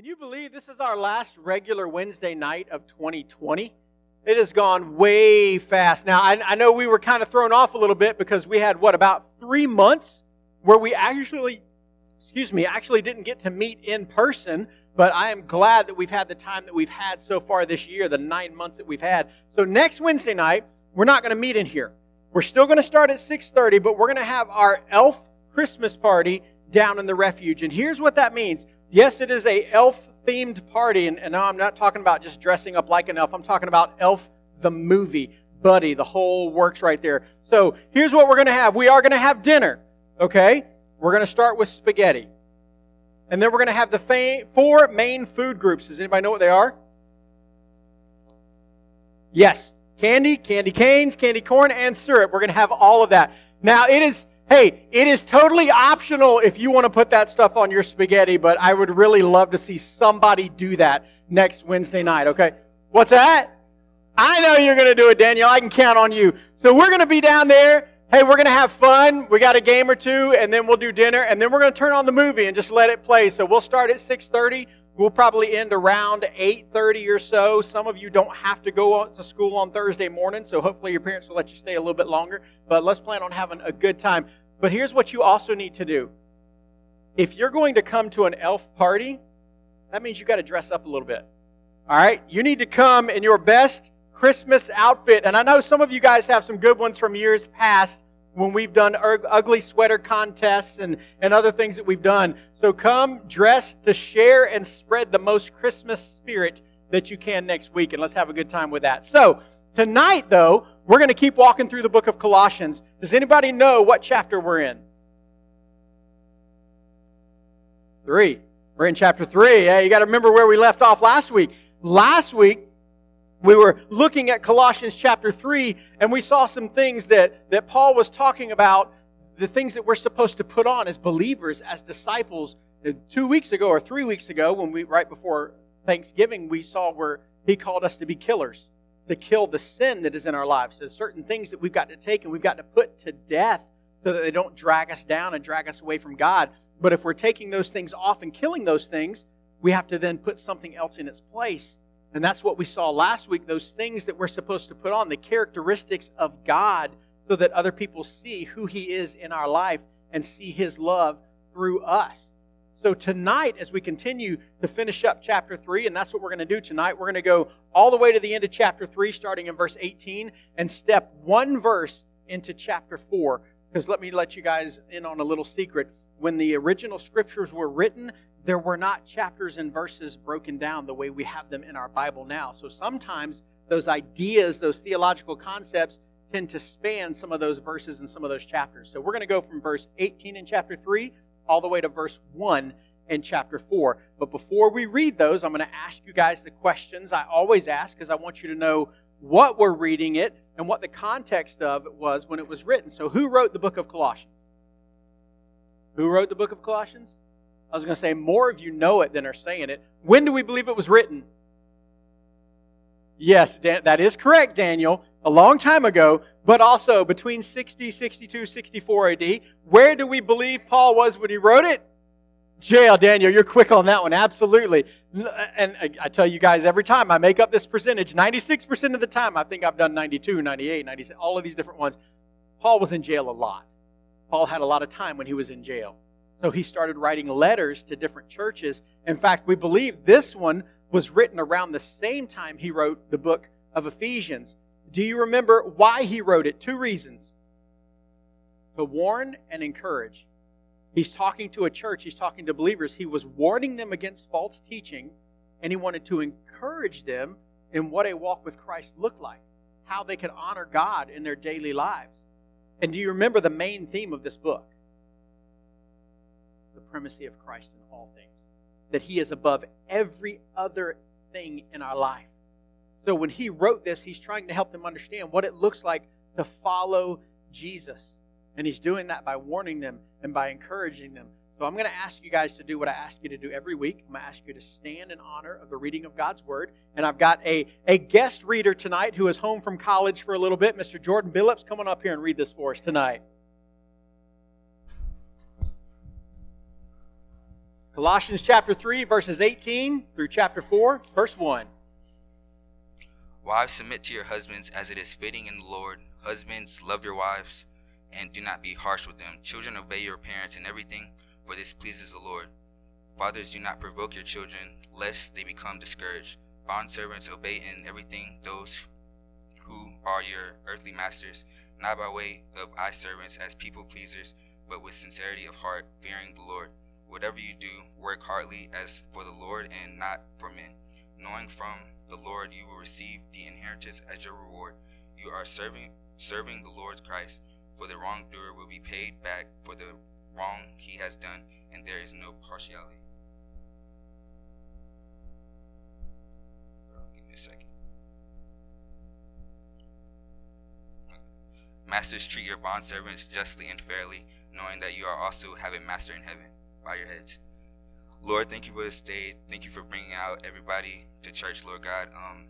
Can you believe this is our last regular Wednesday night of 2020? It has gone way fast. Now, I, I, know we were kind of thrown off a little bit because we had, what, about three months where we actually, excuse me, actually didn't get to meet in person. But I am glad that we've had the time that we've had so far this year, the nine months that we've had. So next Wednesday night, we're not going to meet in here. We're still going to start at 6:30, but we're going to have our elf Christmas party down in the refuge. And here's what that means. Yes, it is a elf themed party, and, and I'm not talking about just dressing up like an elf. I'm talking about Elf the movie, Buddy, the whole works right there. So here's what we're going to have. We are going to have dinner, okay? We're going to start with spaghetti. And then we're going to have the fa- four main food groups. Does anybody know what they are? Yes. Candy, candy canes, candy corn, and syrup. We're going to have all of that. Now, it is Hey, it is totally optional if you want to put that stuff on your spaghetti, but I would really love to see somebody do that next Wednesday night, okay? What's that? I know you're going to do it, Daniel. I can count on you. So we're going to be down there. Hey, we're going to have fun. We got a game or two, and then we'll do dinner, and then we're going to turn on the movie and just let it play. So we'll start at 6.30. We'll probably end around 8.30 or so. Some of you don't have to go to school on Thursday morning, so hopefully your parents will let you stay a little bit longer. But let's plan on having a good time. But here's what you also need to do. If you're going to come to an elf party, that means you got to dress up a little bit. All right? You need to come in your best Christmas outfit. And I know some of you guys have some good ones from years past when we've done ugly sweater contests and, and other things that we've done. So come dressed to share and spread the most Christmas spirit that you can next week. And let's have a good time with that. So, tonight, though, we're going to keep walking through the book of Colossians. Does anybody know what chapter we're in? Three. We're in chapter three. Hey, you got to remember where we left off last week. Last week, we were looking at Colossians chapter 3, and we saw some things that, that Paul was talking about, the things that we're supposed to put on as believers, as disciples. Two weeks ago or three weeks ago, when we right before Thanksgiving, we saw where he called us to be killers to kill the sin that is in our lives. So certain things that we've got to take and we've got to put to death so that they don't drag us down and drag us away from God. But if we're taking those things off and killing those things, we have to then put something else in its place. And that's what we saw last week those things that we're supposed to put on, the characteristics of God, so that other people see who He is in our life and see His love through us. So, tonight, as we continue to finish up chapter 3, and that's what we're going to do tonight, we're going to go all the way to the end of chapter 3, starting in verse 18, and step one verse into chapter 4. Because let me let you guys in on a little secret. When the original scriptures were written, there were not chapters and verses broken down the way we have them in our Bible now. So sometimes those ideas, those theological concepts, tend to span some of those verses and some of those chapters. So we're going to go from verse 18 in chapter 3 all the way to verse 1 in chapter 4. But before we read those, I'm going to ask you guys the questions I always ask because I want you to know what we're reading it and what the context of it was when it was written. So, who wrote the book of Colossians? Who wrote the book of Colossians? I was going to say more of you know it than are saying it. When do we believe it was written? Yes, that is correct, Daniel. A long time ago, but also between 60, 62, 64 AD. Where do we believe Paul was when he wrote it? Jail, Daniel, you're quick on that one. Absolutely. Uh, and uh, I tell you guys every time I make up this percentage, 96% of the time, I think I've done 92, 98, 96, all of these different ones. Paul was in jail a lot. Paul had a lot of time when he was in jail. So he started writing letters to different churches. In fact, we believe this one was written around the same time he wrote the book of Ephesians. Do you remember why he wrote it? Two reasons to warn and encourage. He's talking to a church, he's talking to believers. He was warning them against false teaching, and he wanted to encourage them in what a walk with Christ looked like, how they could honor God in their daily lives. And do you remember the main theme of this book? The primacy of Christ in all things, that he is above every other thing in our life. So when he wrote this, he's trying to help them understand what it looks like to follow Jesus. And he's doing that by warning them and by encouraging them. So I'm going to ask you guys to do what I ask you to do every week. I'm going to ask you to stand in honor of the reading of God's Word. And I've got a, a guest reader tonight who is home from college for a little bit. Mr. Jordan Billups, come on up here and read this for us tonight. Colossians chapter 3, verses 18 through chapter 4, verse 1. Wives, submit to your husbands as it is fitting in the Lord. Husbands, love your wives, and do not be harsh with them. Children, obey your parents in everything, for this pleases the Lord. Fathers, do not provoke your children, lest they become discouraged. Bondservants, obey in everything those who are your earthly masters, not by way of eye servants as people pleasers, but with sincerity of heart, fearing the Lord. Whatever you do, work heartily as for the Lord and not for men, knowing from the Lord you will receive the inheritance as your reward. You are serving serving the Lord Christ, for the wrongdoer will be paid back for the wrong he has done, and there is no partiality. Give me a second. Masters, treat your bondservants justly and fairly, knowing that you are also have a master in heaven bow your heads. Lord, thank you for this day. Thank you for bringing out everybody to church, Lord God. Um,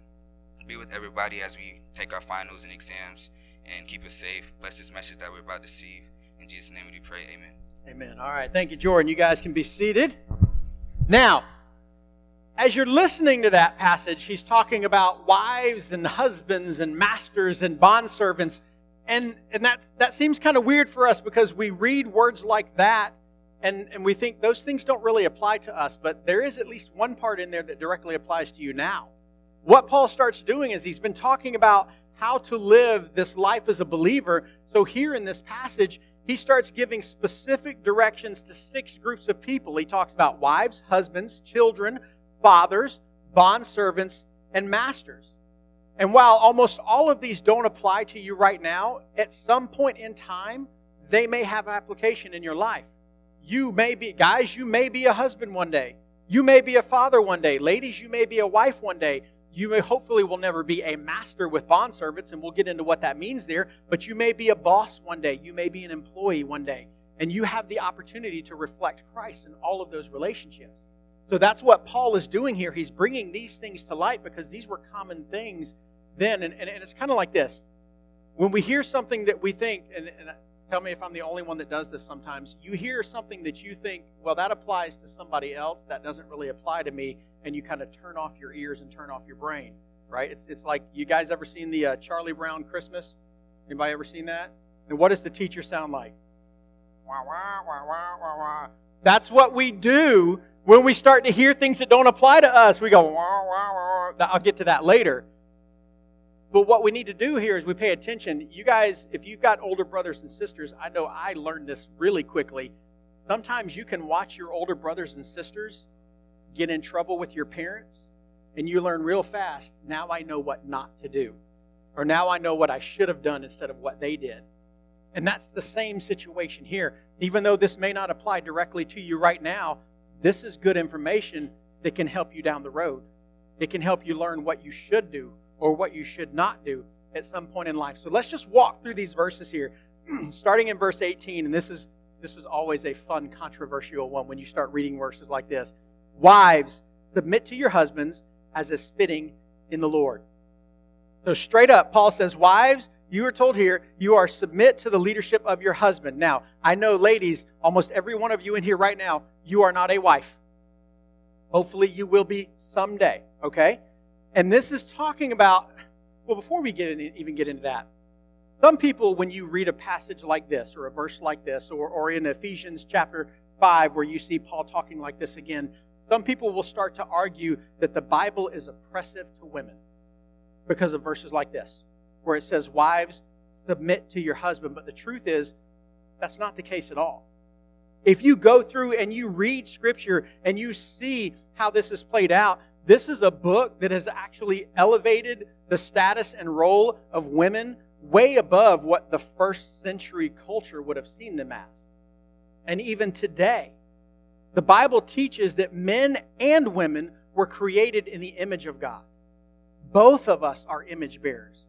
be with everybody as we take our finals and exams and keep us safe. Bless this message that we're about to see. In Jesus' name we do pray. Amen. Amen. All right. Thank you, Jordan. You guys can be seated. Now, as you're listening to that passage, he's talking about wives and husbands and masters and bondservants. And, and that's, that seems kind of weird for us because we read words like that and, and we think those things don't really apply to us, but there is at least one part in there that directly applies to you now. What Paul starts doing is he's been talking about how to live this life as a believer. So here in this passage, he starts giving specific directions to six groups of people. He talks about wives, husbands, children, fathers, bondservants, and masters. And while almost all of these don't apply to you right now, at some point in time, they may have application in your life. You may be, guys, you may be a husband one day. You may be a father one day. Ladies, you may be a wife one day. You may hopefully will never be a master with bond servants, and we'll get into what that means there. But you may be a boss one day. You may be an employee one day. And you have the opportunity to reflect Christ in all of those relationships. So that's what Paul is doing here. He's bringing these things to light because these were common things then. And, and, and it's kind of like this. When we hear something that we think, and, and tell me if I'm the only one that does this sometimes. You hear something that you think, well, that applies to somebody else, that doesn't really apply to me, and you kind of turn off your ears and turn off your brain, right? It's, it's like, you guys ever seen the uh, Charlie Brown Christmas? Anybody ever seen that? And what does the teacher sound like? Wah, wah, wah, wah, wah, wah. That's what we do when we start to hear things that don't apply to us. We go, wah, wah, wah. I'll get to that later. But what we need to do here is we pay attention. You guys, if you've got older brothers and sisters, I know I learned this really quickly. Sometimes you can watch your older brothers and sisters get in trouble with your parents, and you learn real fast, now I know what not to do. Or now I know what I should have done instead of what they did. And that's the same situation here. Even though this may not apply directly to you right now, this is good information that can help you down the road. It can help you learn what you should do or what you should not do at some point in life. So let's just walk through these verses here, starting in verse 18. And this is this is always a fun, controversial one when you start reading verses like this. Wives, submit to your husbands as is fitting in the Lord. So straight up, Paul says, Wives, you are told here, you are submit to the leadership of your husband. Now, I know, ladies, almost every one of you in here right now, you are not a wife. Hopefully, you will be someday, okay? And this is talking about, well, before we get in, even get into that, some people, when you read a passage like this, or a verse like this, or, or in Ephesians chapter 5, where you see Paul talking like this again, some people will start to argue that the Bible is oppressive to women because of verses like this, where it says, Wives, submit to your husband. But the truth is, that's not the case at all. If you go through and you read Scripture and you see how this is played out, this is a book that has actually elevated the status and role of women way above what the first century culture would have seen them as. And even today, the Bible teaches that men and women were created in the image of God. Both of us are image bearers.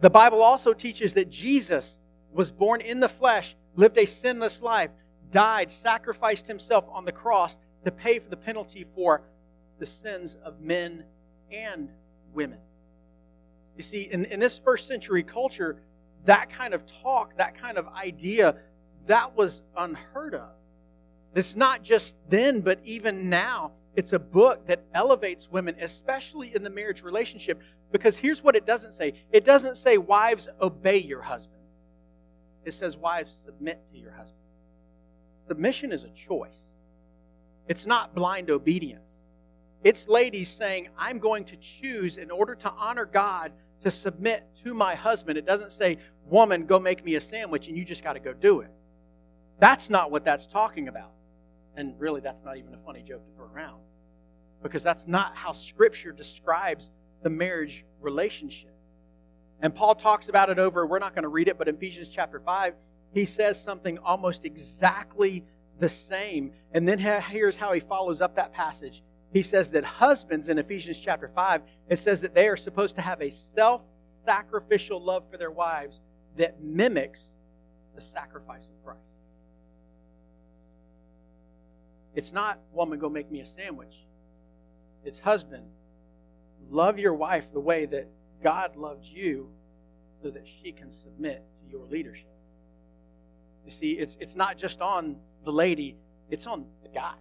The Bible also teaches that Jesus was born in the flesh, lived a sinless life, died, sacrificed himself on the cross to pay for the penalty for the sins of men and women. You see, in, in this first century culture, that kind of talk, that kind of idea, that was unheard of. It's not just then, but even now. It's a book that elevates women, especially in the marriage relationship, because here's what it doesn't say it doesn't say, wives, obey your husband. It says, wives, submit to your husband. Submission is a choice, it's not blind obedience. It's ladies saying, I'm going to choose in order to honor God to submit to my husband. It doesn't say, woman, go make me a sandwich and you just got to go do it. That's not what that's talking about. And really, that's not even a funny joke to throw around because that's not how Scripture describes the marriage relationship. And Paul talks about it over, we're not going to read it, but in Ephesians chapter 5, he says something almost exactly the same. And then here's how he follows up that passage. He says that husbands in Ephesians chapter 5, it says that they are supposed to have a self sacrificial love for their wives that mimics the sacrifice of Christ. It's not, woman, go make me a sandwich. It's husband, love your wife the way that God loved you so that she can submit to your leadership. You see, it's, it's not just on the lady, it's on the guy.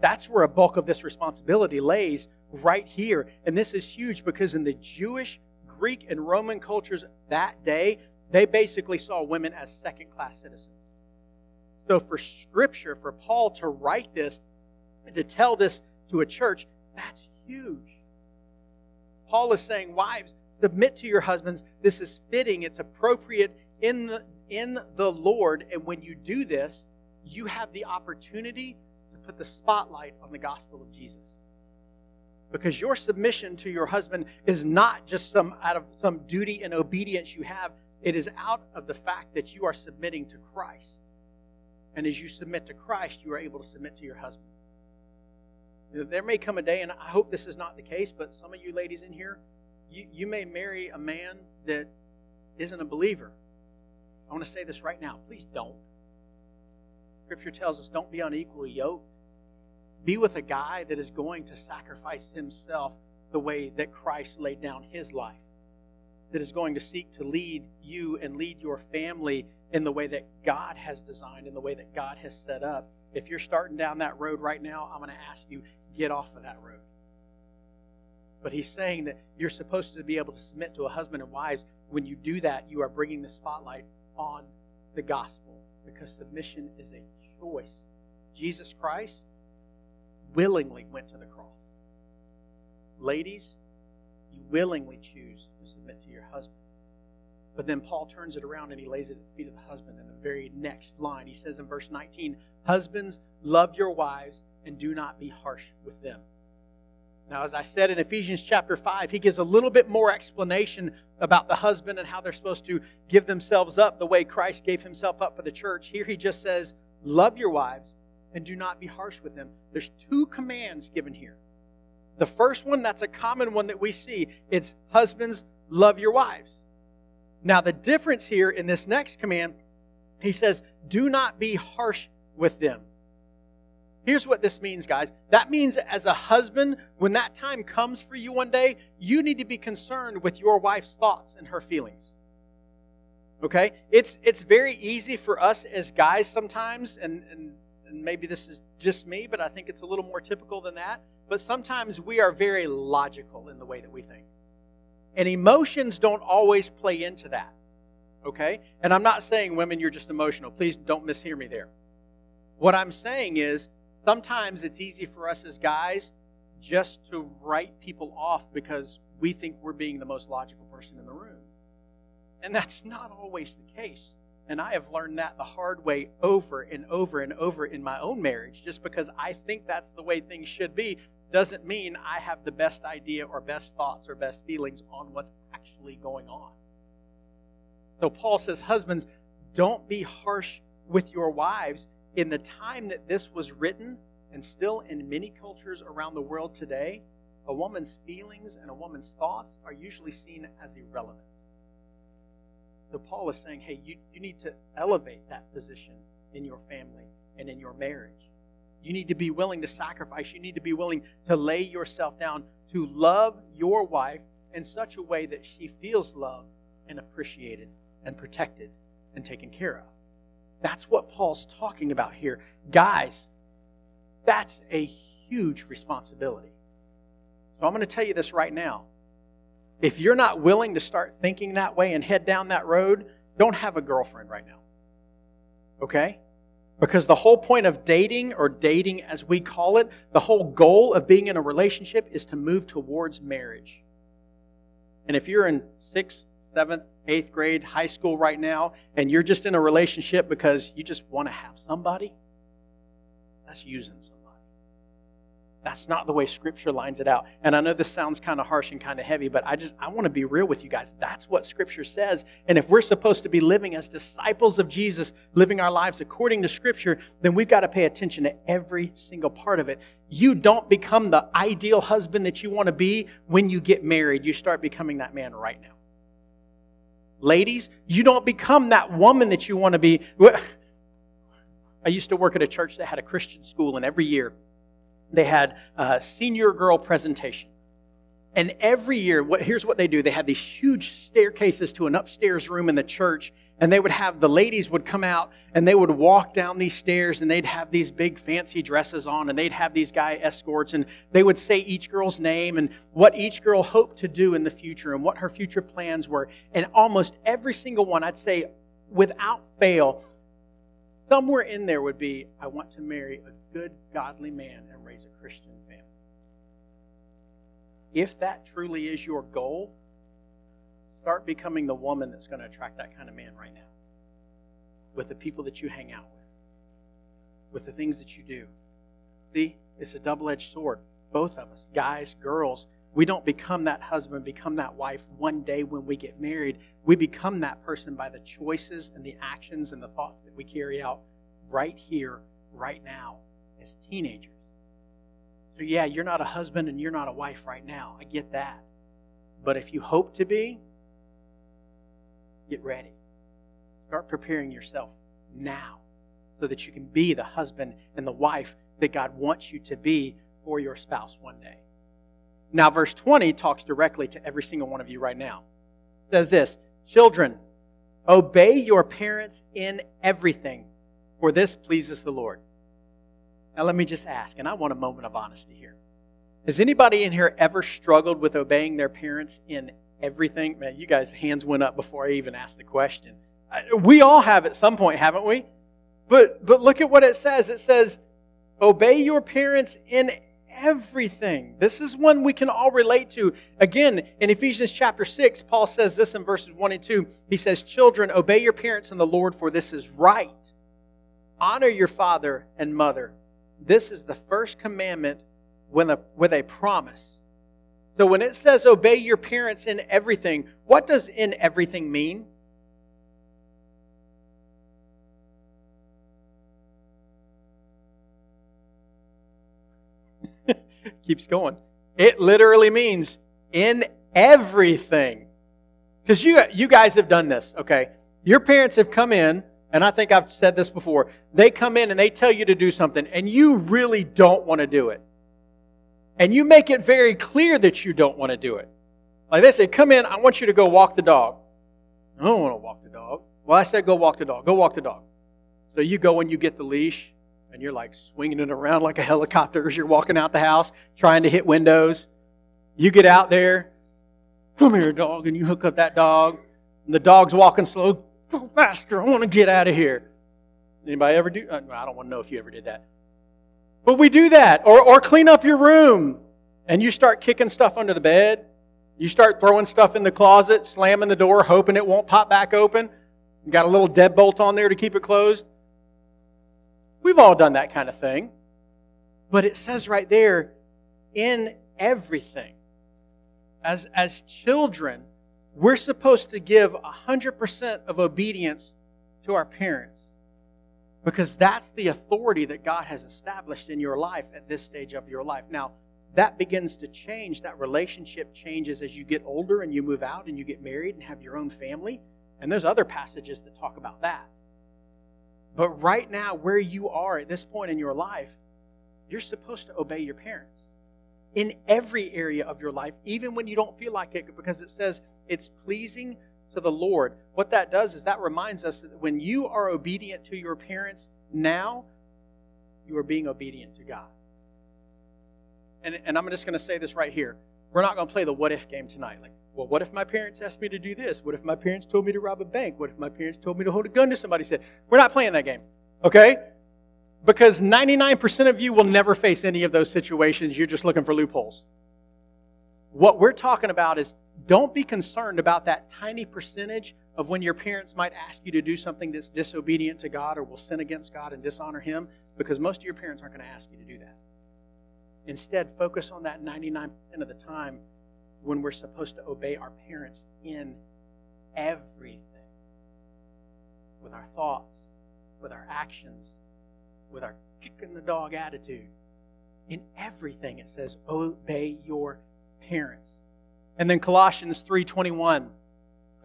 That's where a bulk of this responsibility lays right here. And this is huge because in the Jewish, Greek, and Roman cultures that day, they basically saw women as second class citizens. So for Scripture, for Paul to write this and to tell this to a church, that's huge. Paul is saying, wives, submit to your husbands. This is fitting, it's appropriate in the, in the Lord. And when you do this, you have the opportunity put the spotlight on the gospel of Jesus. Because your submission to your husband is not just some out of some duty and obedience you have, it is out of the fact that you are submitting to Christ. And as you submit to Christ, you are able to submit to your husband. There may come a day, and I hope this is not the case, but some of you ladies in here, you, you may marry a man that isn't a believer. I want to say this right now. Please don't. Scripture tells us don't be unequally yoked. Be with a guy that is going to sacrifice himself the way that Christ laid down his life, that is going to seek to lead you and lead your family in the way that God has designed, in the way that God has set up. If you're starting down that road right now, I'm going to ask you, get off of that road. But he's saying that you're supposed to be able to submit to a husband and wives. When you do that, you are bringing the spotlight on the gospel because submission is a choice. Jesus Christ willingly went to the cross. Ladies, you willingly choose to submit to your husband. But then Paul turns it around and he lays it at the feet of the husband in the very next line. He says in verse 19, Husbands, love your wives and do not be harsh with them. Now, as I said in Ephesians chapter 5, he gives a little bit more explanation about the husband and how they're supposed to give themselves up the way Christ gave himself up for the church. Here he just says, Love your wives and do not be harsh with them. There's two commands given here. The first one, that's a common one that we see, it's husbands, love your wives. Now, the difference here in this next command, he says, Do not be harsh with them. Here's what this means, guys. That means as a husband, when that time comes for you one day, you need to be concerned with your wife's thoughts and her feelings. Okay? It's it's very easy for us as guys sometimes, and, and, and maybe this is just me, but I think it's a little more typical than that. But sometimes we are very logical in the way that we think. And emotions don't always play into that. Okay? And I'm not saying women, you're just emotional. Please don't mishear me there. What I'm saying is sometimes it's easy for us as guys just to write people off because we think we're being the most logical person in the room. And that's not always the case. And I have learned that the hard way over and over and over in my own marriage. Just because I think that's the way things should be doesn't mean I have the best idea or best thoughts or best feelings on what's actually going on. So Paul says, Husbands, don't be harsh with your wives in the time that this was written, and still in many cultures around the world today, a woman's feelings and a woman's thoughts are usually seen as irrelevant. So Paul is saying, hey, you, you need to elevate that position in your family and in your marriage. You need to be willing to sacrifice. You need to be willing to lay yourself down to love your wife in such a way that she feels loved and appreciated and protected and taken care of. That's what Paul's talking about here. Guys, that's a huge responsibility. So I'm going to tell you this right now. If you're not willing to start thinking that way and head down that road, don't have a girlfriend right now. Okay? Because the whole point of dating, or dating as we call it, the whole goal of being in a relationship is to move towards marriage. And if you're in sixth, seventh, eighth grade, high school right now, and you're just in a relationship because you just want to have somebody, that's using somebody. That's not the way Scripture lines it out. And I know this sounds kind of harsh and kind of heavy, but I just I want to be real with you guys. That's what Scripture says. And if we're supposed to be living as disciples of Jesus, living our lives according to Scripture, then we've got to pay attention to every single part of it. You don't become the ideal husband that you want to be when you get married. You start becoming that man right now. Ladies, you don't become that woman that you want to be. I used to work at a church that had a Christian school, and every year they had a senior girl presentation. And every year, what, here's what they do they had these huge staircases to an upstairs room in the church. And they would have the ladies would come out and they would walk down these stairs and they'd have these big fancy dresses on and they'd have these guy escorts and they would say each girl's name and what each girl hoped to do in the future and what her future plans were. And almost every single one, I'd say without fail, somewhere in there would be, I want to marry a good, godly man and raise a Christian family. If that truly is your goal, start becoming the woman that's going to attract that kind of man right now. With the people that you hang out with, with the things that you do. See, it's a double edged sword. Both of us, guys, girls, we don't become that husband, become that wife one day when we get married. We become that person by the choices and the actions and the thoughts that we carry out right here, right now, as teenagers. So, yeah, you're not a husband and you're not a wife right now. I get that. But if you hope to be, get ready. Start preparing yourself now so that you can be the husband and the wife that God wants you to be for your spouse one day. Now, verse 20 talks directly to every single one of you right now. It says this Children, obey your parents in everything, for this pleases the Lord. Now, let me just ask, and I want a moment of honesty here. Has anybody in here ever struggled with obeying their parents in everything? Man, you guys' hands went up before I even asked the question. We all have at some point, haven't we? But, but look at what it says. It says, obey your parents in everything. This is one we can all relate to. Again, in Ephesians chapter 6, Paul says this in verses 1 and 2. He says, Children, obey your parents in the Lord, for this is right. Honor your father and mother. This is the first commandment with a, with a promise. So when it says obey your parents in everything, what does in everything mean? keeps going. It literally means in everything. Because you, you guys have done this, okay? Your parents have come in, and I think I've said this before. They come in and they tell you to do something, and you really don't want to do it. And you make it very clear that you don't want to do it. Like they say, come in, I want you to go walk the dog. I don't want to walk the dog. Well, I said, go walk the dog. Go walk the dog. So you go and you get the leash, and you're like swinging it around like a helicopter as you're walking out the house trying to hit windows. You get out there, come here, dog, and you hook up that dog. And the dog's walking slow. Go faster. I want to get out of here. Anybody ever do? Uh, I don't want to know if you ever did that. But we do that. Or, or clean up your room and you start kicking stuff under the bed. You start throwing stuff in the closet, slamming the door, hoping it won't pop back open. You got a little deadbolt on there to keep it closed. We've all done that kind of thing. But it says right there, in everything. As, as children, we're supposed to give 100% of obedience to our parents because that's the authority that God has established in your life at this stage of your life. Now, that begins to change. That relationship changes as you get older and you move out and you get married and have your own family. And there's other passages that talk about that. But right now, where you are at this point in your life, you're supposed to obey your parents in every area of your life, even when you don't feel like it, because it says it's pleasing to the Lord. What that does is that reminds us that when you are obedient to your parents now, you are being obedient to God. And, and I'm just going to say this right here. We're not going to play the what if game tonight. Like, well, what if my parents asked me to do this? What if my parents told me to rob a bank? What if my parents told me to hold a gun to somebody's head? We're not playing that game, okay? Because 99% of you will never face any of those situations. You're just looking for loopholes. What we're talking about is don't be concerned about that tiny percentage of when your parents might ask you to do something that's disobedient to God or will sin against God and dishonor Him, because most of your parents aren't going to ask you to do that. Instead, focus on that 99% of the time when we're supposed to obey our parents in everything with our thoughts, with our actions, with our kicking the dog attitude. In everything, it says, obey your parents. And then Colossians 3:21.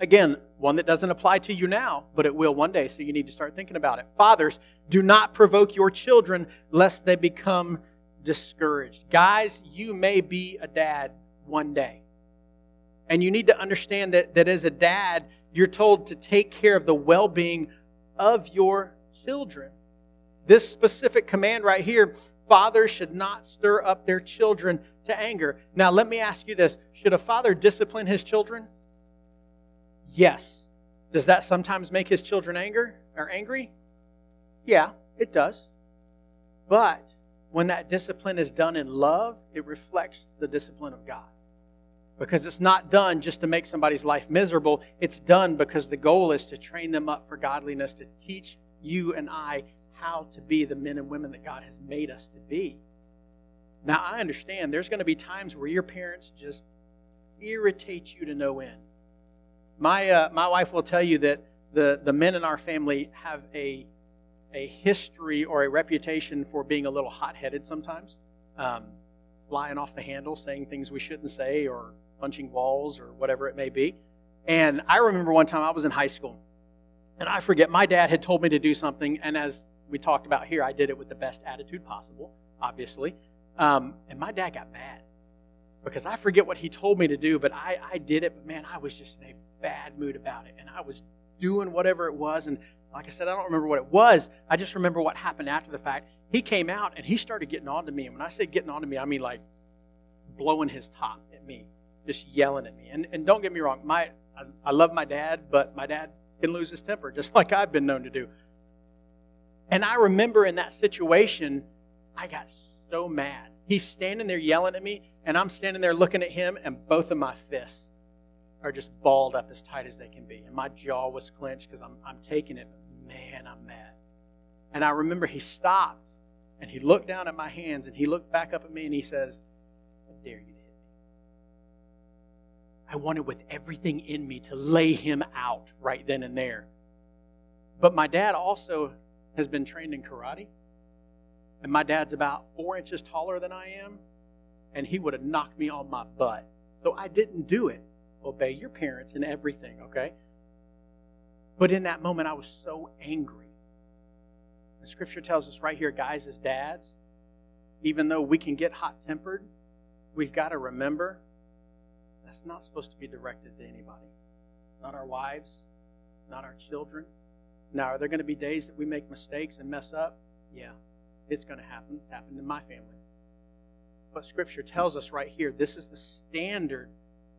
Again, one that doesn't apply to you now, but it will one day, so you need to start thinking about it. Fathers, do not provoke your children lest they become discouraged. Guys, you may be a dad one day. And you need to understand that, that as a dad, you're told to take care of the well being of your children. This specific command right here fathers should not stir up their children to anger. Now, let me ask you this should a father discipline his children? Yes. Does that sometimes make his children anger or angry? Yeah, it does. But when that discipline is done in love, it reflects the discipline of God. Because it's not done just to make somebody's life miserable. It's done because the goal is to train them up for godliness, to teach you and I how to be the men and women that God has made us to be. Now, I understand there's going to be times where your parents just irritate you to no end. My, uh, my wife will tell you that the, the men in our family have a, a history or a reputation for being a little hot headed sometimes, um, flying off the handle, saying things we shouldn't say, or punching walls, or whatever it may be. And I remember one time I was in high school, and I forget, my dad had told me to do something, and as we talked about here, I did it with the best attitude possible, obviously. Um, and my dad got mad because I forget what he told me to do, but I, I did it. But man, I was just in a bad mood about it. And I was doing whatever it was. And like I said, I don't remember what it was. I just remember what happened after the fact. He came out and he started getting on to me. And when I say getting on to me, I mean like blowing his top at me, just yelling at me. And, and don't get me wrong, my I, I love my dad, but my dad can lose his temper, just like I've been known to do. And I remember in that situation, I got so mad. He's standing there yelling at me, and I'm standing there looking at him, and both of my fists are just balled up as tight as they can be. And my jaw was clenched because I'm, I'm taking it. Man, I'm mad. And I remember he stopped and he looked down at my hands and he looked back up at me and he says, I dare you to hit me. I wanted with everything in me to lay him out right then and there. But my dad also has been trained in karate. And my dad's about four inches taller than I am. And he would have knocked me on my butt. So I didn't do it. Obey your parents in everything, okay? But in that moment, I was so angry. The scripture tells us right here, guys, as dads, even though we can get hot tempered, we've got to remember that's not supposed to be directed to anybody. Not our wives, not our children, now, are there going to be days that we make mistakes and mess up? Yeah, it's going to happen. It's happened in my family. But Scripture tells us right here this is the standard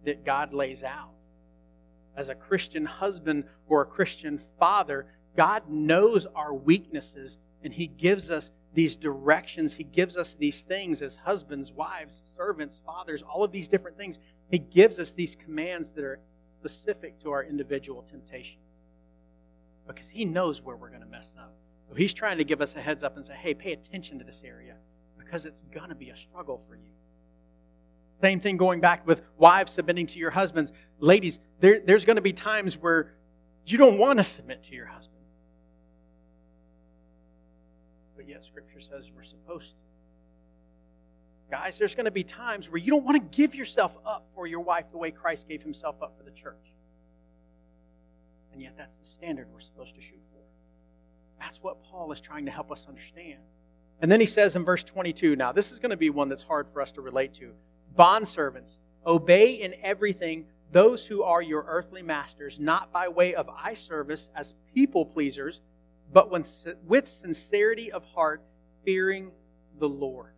that God lays out. As a Christian husband or a Christian father, God knows our weaknesses and He gives us these directions. He gives us these things as husbands, wives, servants, fathers, all of these different things. He gives us these commands that are specific to our individual temptation because he knows where we're going to mess up. He's trying to give us a heads up and say, hey, pay attention to this area because it's going to be a struggle for you. Same thing going back with wives submitting to your husbands. Ladies, there, there's going to be times where you don't want to submit to your husband. But yet, Scripture says we're supposed to. Guys, there's going to be times where you don't want to give yourself up for your wife the way Christ gave himself up for the church. And yet, that's the standard we're supposed to shoot for. That's what Paul is trying to help us understand. And then he says in verse 22 now, this is going to be one that's hard for us to relate to. Bondservants, obey in everything those who are your earthly masters, not by way of eye service as people pleasers, but with sincerity of heart, fearing the Lord.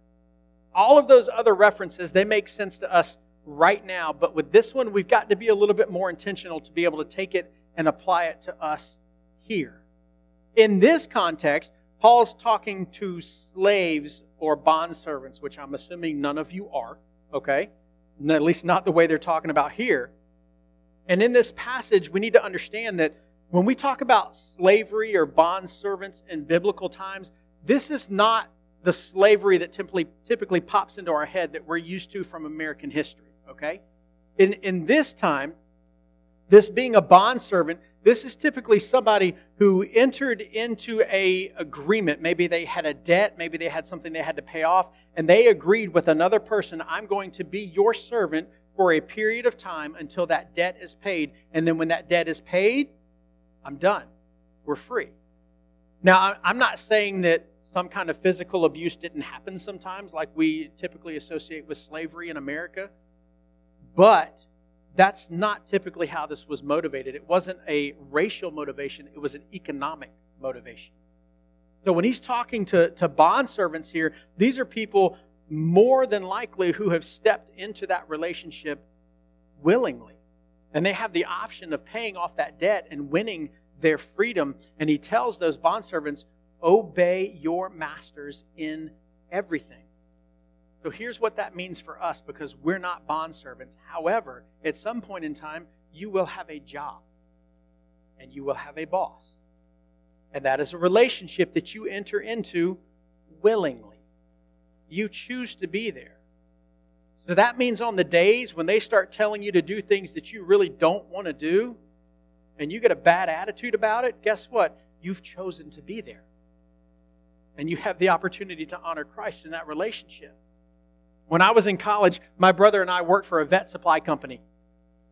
All of those other references, they make sense to us right now, but with this one, we've got to be a little bit more intentional to be able to take it and apply it to us here. In this context, Paul's talking to slaves or bondservants, which I'm assuming none of you are, okay? At least not the way they're talking about here. And in this passage, we need to understand that when we talk about slavery or bond servants in biblical times, this is not the slavery that typically, typically pops into our head that we're used to from American history, okay? In, in this time, this being a bond servant, this is typically somebody who entered into a agreement. Maybe they had a debt, maybe they had something they had to pay off, and they agreed with another person, I'm going to be your servant for a period of time until that debt is paid. And then when that debt is paid, I'm done. We're free. Now, I'm not saying that some kind of physical abuse didn't happen sometimes, like we typically associate with slavery in America, but that's not typically how this was motivated. It wasn't a racial motivation, it was an economic motivation. So when he's talking to, to bond servants here, these are people more than likely who have stepped into that relationship willingly. And they have the option of paying off that debt and winning their freedom. And he tells those bondservants, obey your masters in everything. So here's what that means for us because we're not bondservants. However, at some point in time, you will have a job and you will have a boss. And that is a relationship that you enter into willingly you choose to be there. So that means on the days when they start telling you to do things that you really don't want to do, and you get a bad attitude about it, guess what? You've chosen to be there. And you have the opportunity to honor Christ in that relationship. When I was in college, my brother and I worked for a vet supply company.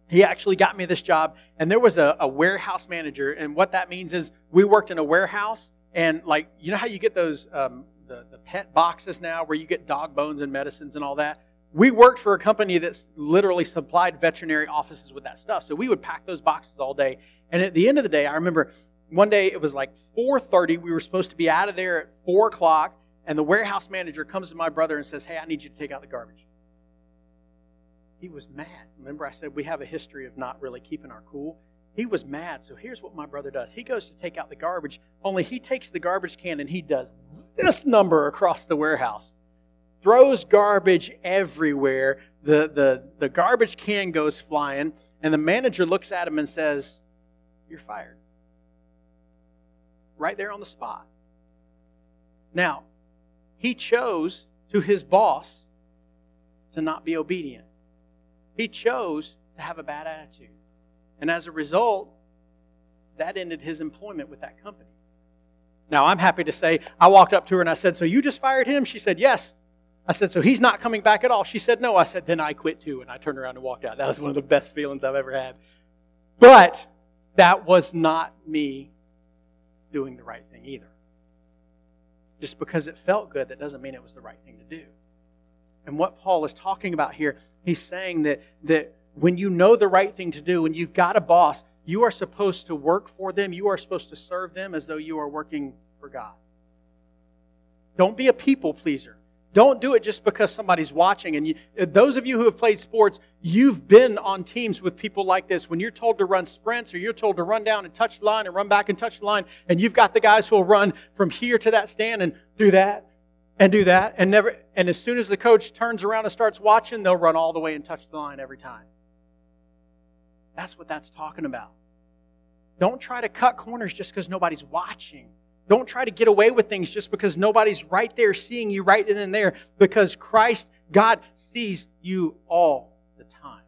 He actually got me this job, and there was a, a warehouse manager. And what that means is we worked in a warehouse, and like, you know how you get those um, the, the pet boxes now where you get dog bones and medicines and all that. We worked for a company that literally supplied veterinary offices with that stuff. So we would pack those boxes all day. And at the end of the day, I remember one day it was like 4.30. We were supposed to be out of there at 4 o'clock. And the warehouse manager comes to my brother and says, hey, I need you to take out the garbage. He was mad. Remember I said we have a history of not really keeping our cool? He was mad. So here's what my brother does. He goes to take out the garbage, only he takes the garbage can and he does this number across the warehouse. Throws garbage everywhere. The, the, the garbage can goes flying, and the manager looks at him and says, You're fired. Right there on the spot. Now, he chose to his boss to not be obedient. He chose to have a bad attitude. And as a result, that ended his employment with that company. Now, I'm happy to say, I walked up to her and I said, So you just fired him? She said, Yes. I said, So he's not coming back at all? She said, No. I said, Then I quit too. And I turned around and walked out. That was one of the best feelings I've ever had. But that was not me doing the right thing either. Just because it felt good, that doesn't mean it was the right thing to do. And what Paul is talking about here, he's saying that, that when you know the right thing to do and you've got a boss, you are supposed to work for them. You are supposed to serve them as though you are working for God. Don't be a people pleaser. Don't do it just because somebody's watching. And you, those of you who have played sports, you've been on teams with people like this. When you're told to run sprints or you're told to run down and touch the line and run back and touch the line, and you've got the guys who will run from here to that stand and do that and do that and never and as soon as the coach turns around and starts watching, they'll run all the way and touch the line every time. That's what that's talking about. Don't try to cut corners just because nobody's watching. Don't try to get away with things just because nobody's right there seeing you right in there because Christ, God, sees you all the time.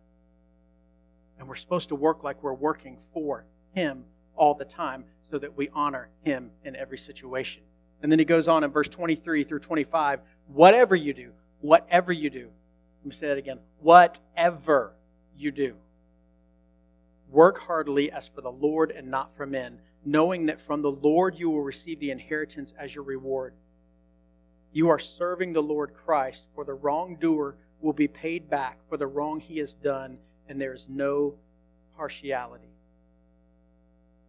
And we're supposed to work like we're working for Him all the time so that we honor Him in every situation. And then he goes on in verse 23 through 25 whatever you do, whatever you do. Let me say that again. Whatever you do Work heartily as for the Lord and not for men, knowing that from the Lord you will receive the inheritance as your reward. You are serving the Lord Christ, for the wrongdoer will be paid back for the wrong he has done, and there is no partiality.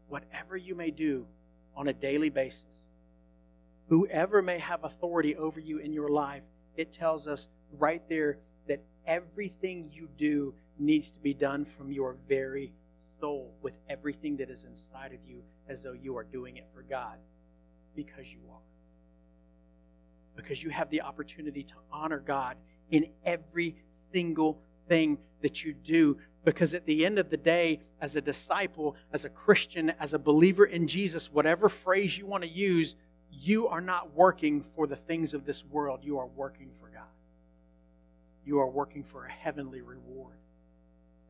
Whatever you may do on a daily basis, whoever may have authority over you in your life, it tells us right there that everything you do needs to be done from your very soul with everything that is inside of you as though you are doing it for God because you are. Because you have the opportunity to honor God in every single thing that you do. Because at the end of the day, as a disciple, as a Christian, as a believer in Jesus, whatever phrase you want to use, you are not working for the things of this world. You are working for God. You are working for a heavenly reward.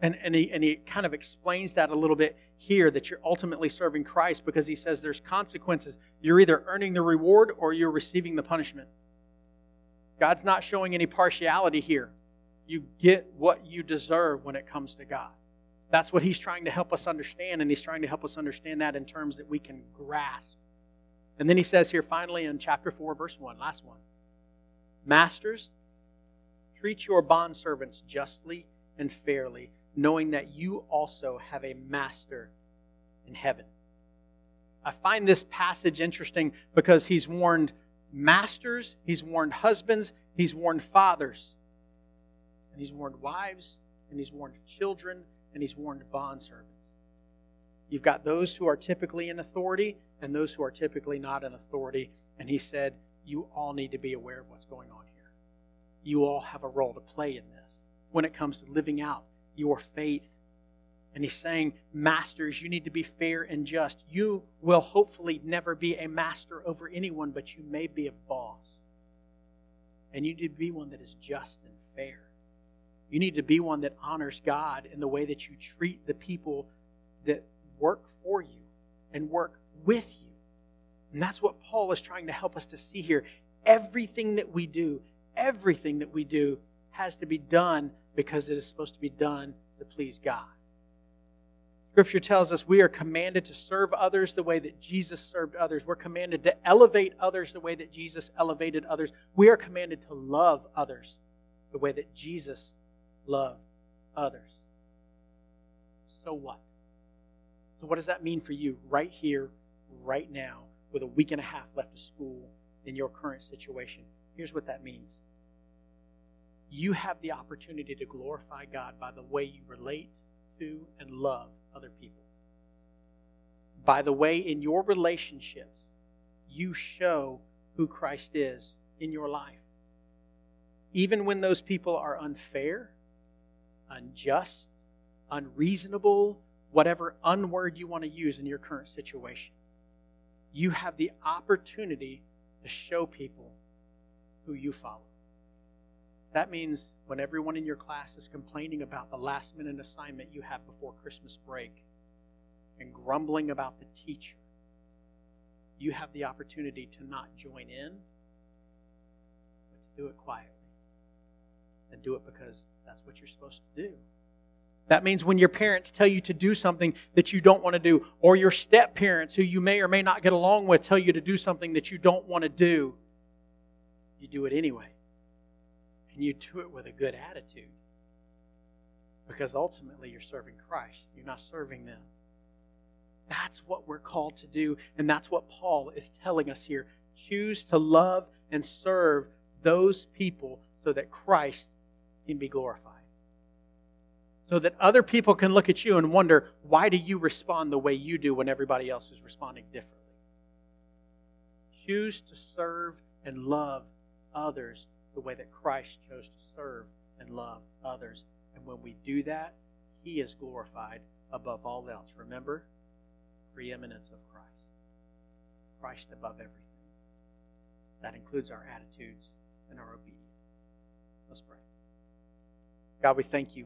And, and, he, and he kind of explains that a little bit here that you're ultimately serving Christ because he says there's consequences. You're either earning the reward or you're receiving the punishment. God's not showing any partiality here. You get what you deserve when it comes to God. That's what he's trying to help us understand, and he's trying to help us understand that in terms that we can grasp. And then he says here finally in chapter 4, verse 1, last one Masters, treat your bondservants justly and fairly knowing that you also have a master in heaven. I find this passage interesting because he's warned masters, he's warned husbands, he's warned fathers, and he's warned wives, and he's warned children, and he's warned bondservants. You've got those who are typically in authority and those who are typically not in authority. And he said, You all need to be aware of what's going on here. You all have a role to play in this when it comes to living out your faith. And he's saying, Masters, you need to be fair and just. You will hopefully never be a master over anyone, but you may be a boss. And you need to be one that is just and fair. You need to be one that honors God in the way that you treat the people that work for you and work with you. And that's what Paul is trying to help us to see here. Everything that we do, everything that we do has to be done because it is supposed to be done to please God. Scripture tells us we are commanded to serve others the way that Jesus served others. We're commanded to elevate others the way that Jesus elevated others. We are commanded to love others the way that Jesus loved others. So what? So, what does that mean for you right here, right now, with a week and a half left of school in your current situation? Here's what that means you have the opportunity to glorify God by the way you relate to and love other people. By the way, in your relationships, you show who Christ is in your life. Even when those people are unfair, unjust, unreasonable, whatever unword you want to use in your current situation, you have the opportunity to show people who you follow. That means when everyone in your class is complaining about the last minute assignment you have before Christmas break and grumbling about the teacher, you have the opportunity to not join in, but to do it quietly. And do it because that's what you're supposed to do. That means when your parents tell you to do something that you don't want to do, or your step parents, who you may or may not get along with, tell you to do something that you don't want to do, you do it anyway and you do it with a good attitude. Because ultimately you're serving Christ, you're not serving them. That's what we're called to do, and that's what Paul is telling us here. Choose to love and serve those people so that Christ can be glorified. So that other people can look at you and wonder, why do you respond the way you do when everybody else is responding differently? Choose to serve and love others the way that Christ chose to serve and love others. And when we do that, He is glorified above all else. Remember, preeminence of Christ. Christ above everything. That includes our attitudes and our obedience. Let's pray. God, we thank you.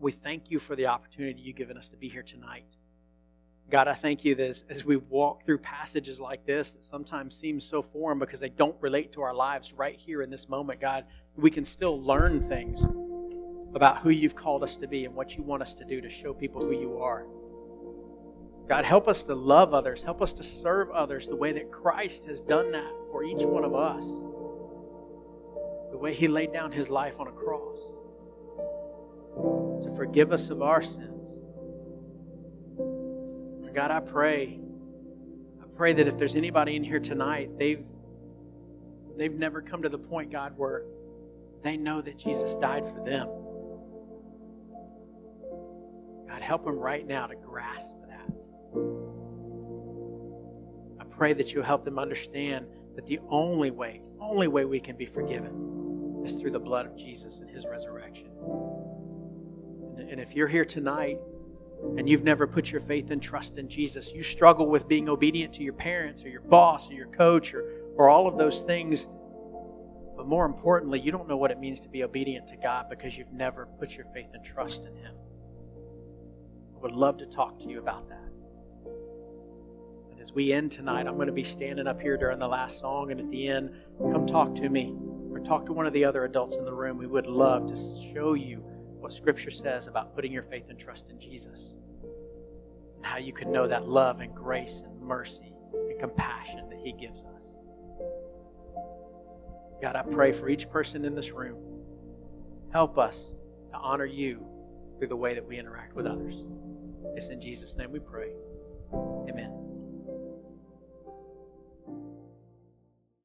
We thank you for the opportunity you've given us to be here tonight. God, I thank you that as, as, we walk through passages like this that sometimes seem so foreign because they don't relate to our lives right here in this moment, God, we can still learn things about who you've called us to be and what you want us to do to show people who you are. God, help us to love others. Help us to serve others the way that Christ has done that for each one of us. The way he laid down his life on a cross to forgive us of our sins. God, I pray, I pray that if there's anybody in here tonight, they've they've never come to the point, God, where they know that Jesus died for them. God, help them right now to grasp that. I pray that you help them understand that the only way, only way we can be forgiven is through the blood of Jesus and his resurrection. And if you're here tonight and you've never put your faith and trust in Jesus, you struggle with being obedient to your parents or your boss or your coach or, or all of those things. But more importantly, you don't know what it means to be obedient to God because you've never put your faith and trust in Him. I would love to talk to you about that. And as we end tonight, I'm going to be standing up here during the last song, and at the end, come talk to me or talk to one of the other adults in the room. We would love to show you what Scripture says about putting your faith and trust in Jesus and how you can know that love and grace and mercy and compassion that He gives us. God, I pray for each person in this room. Help us to honor you through the way that we interact with others. It's in Jesus' name we pray.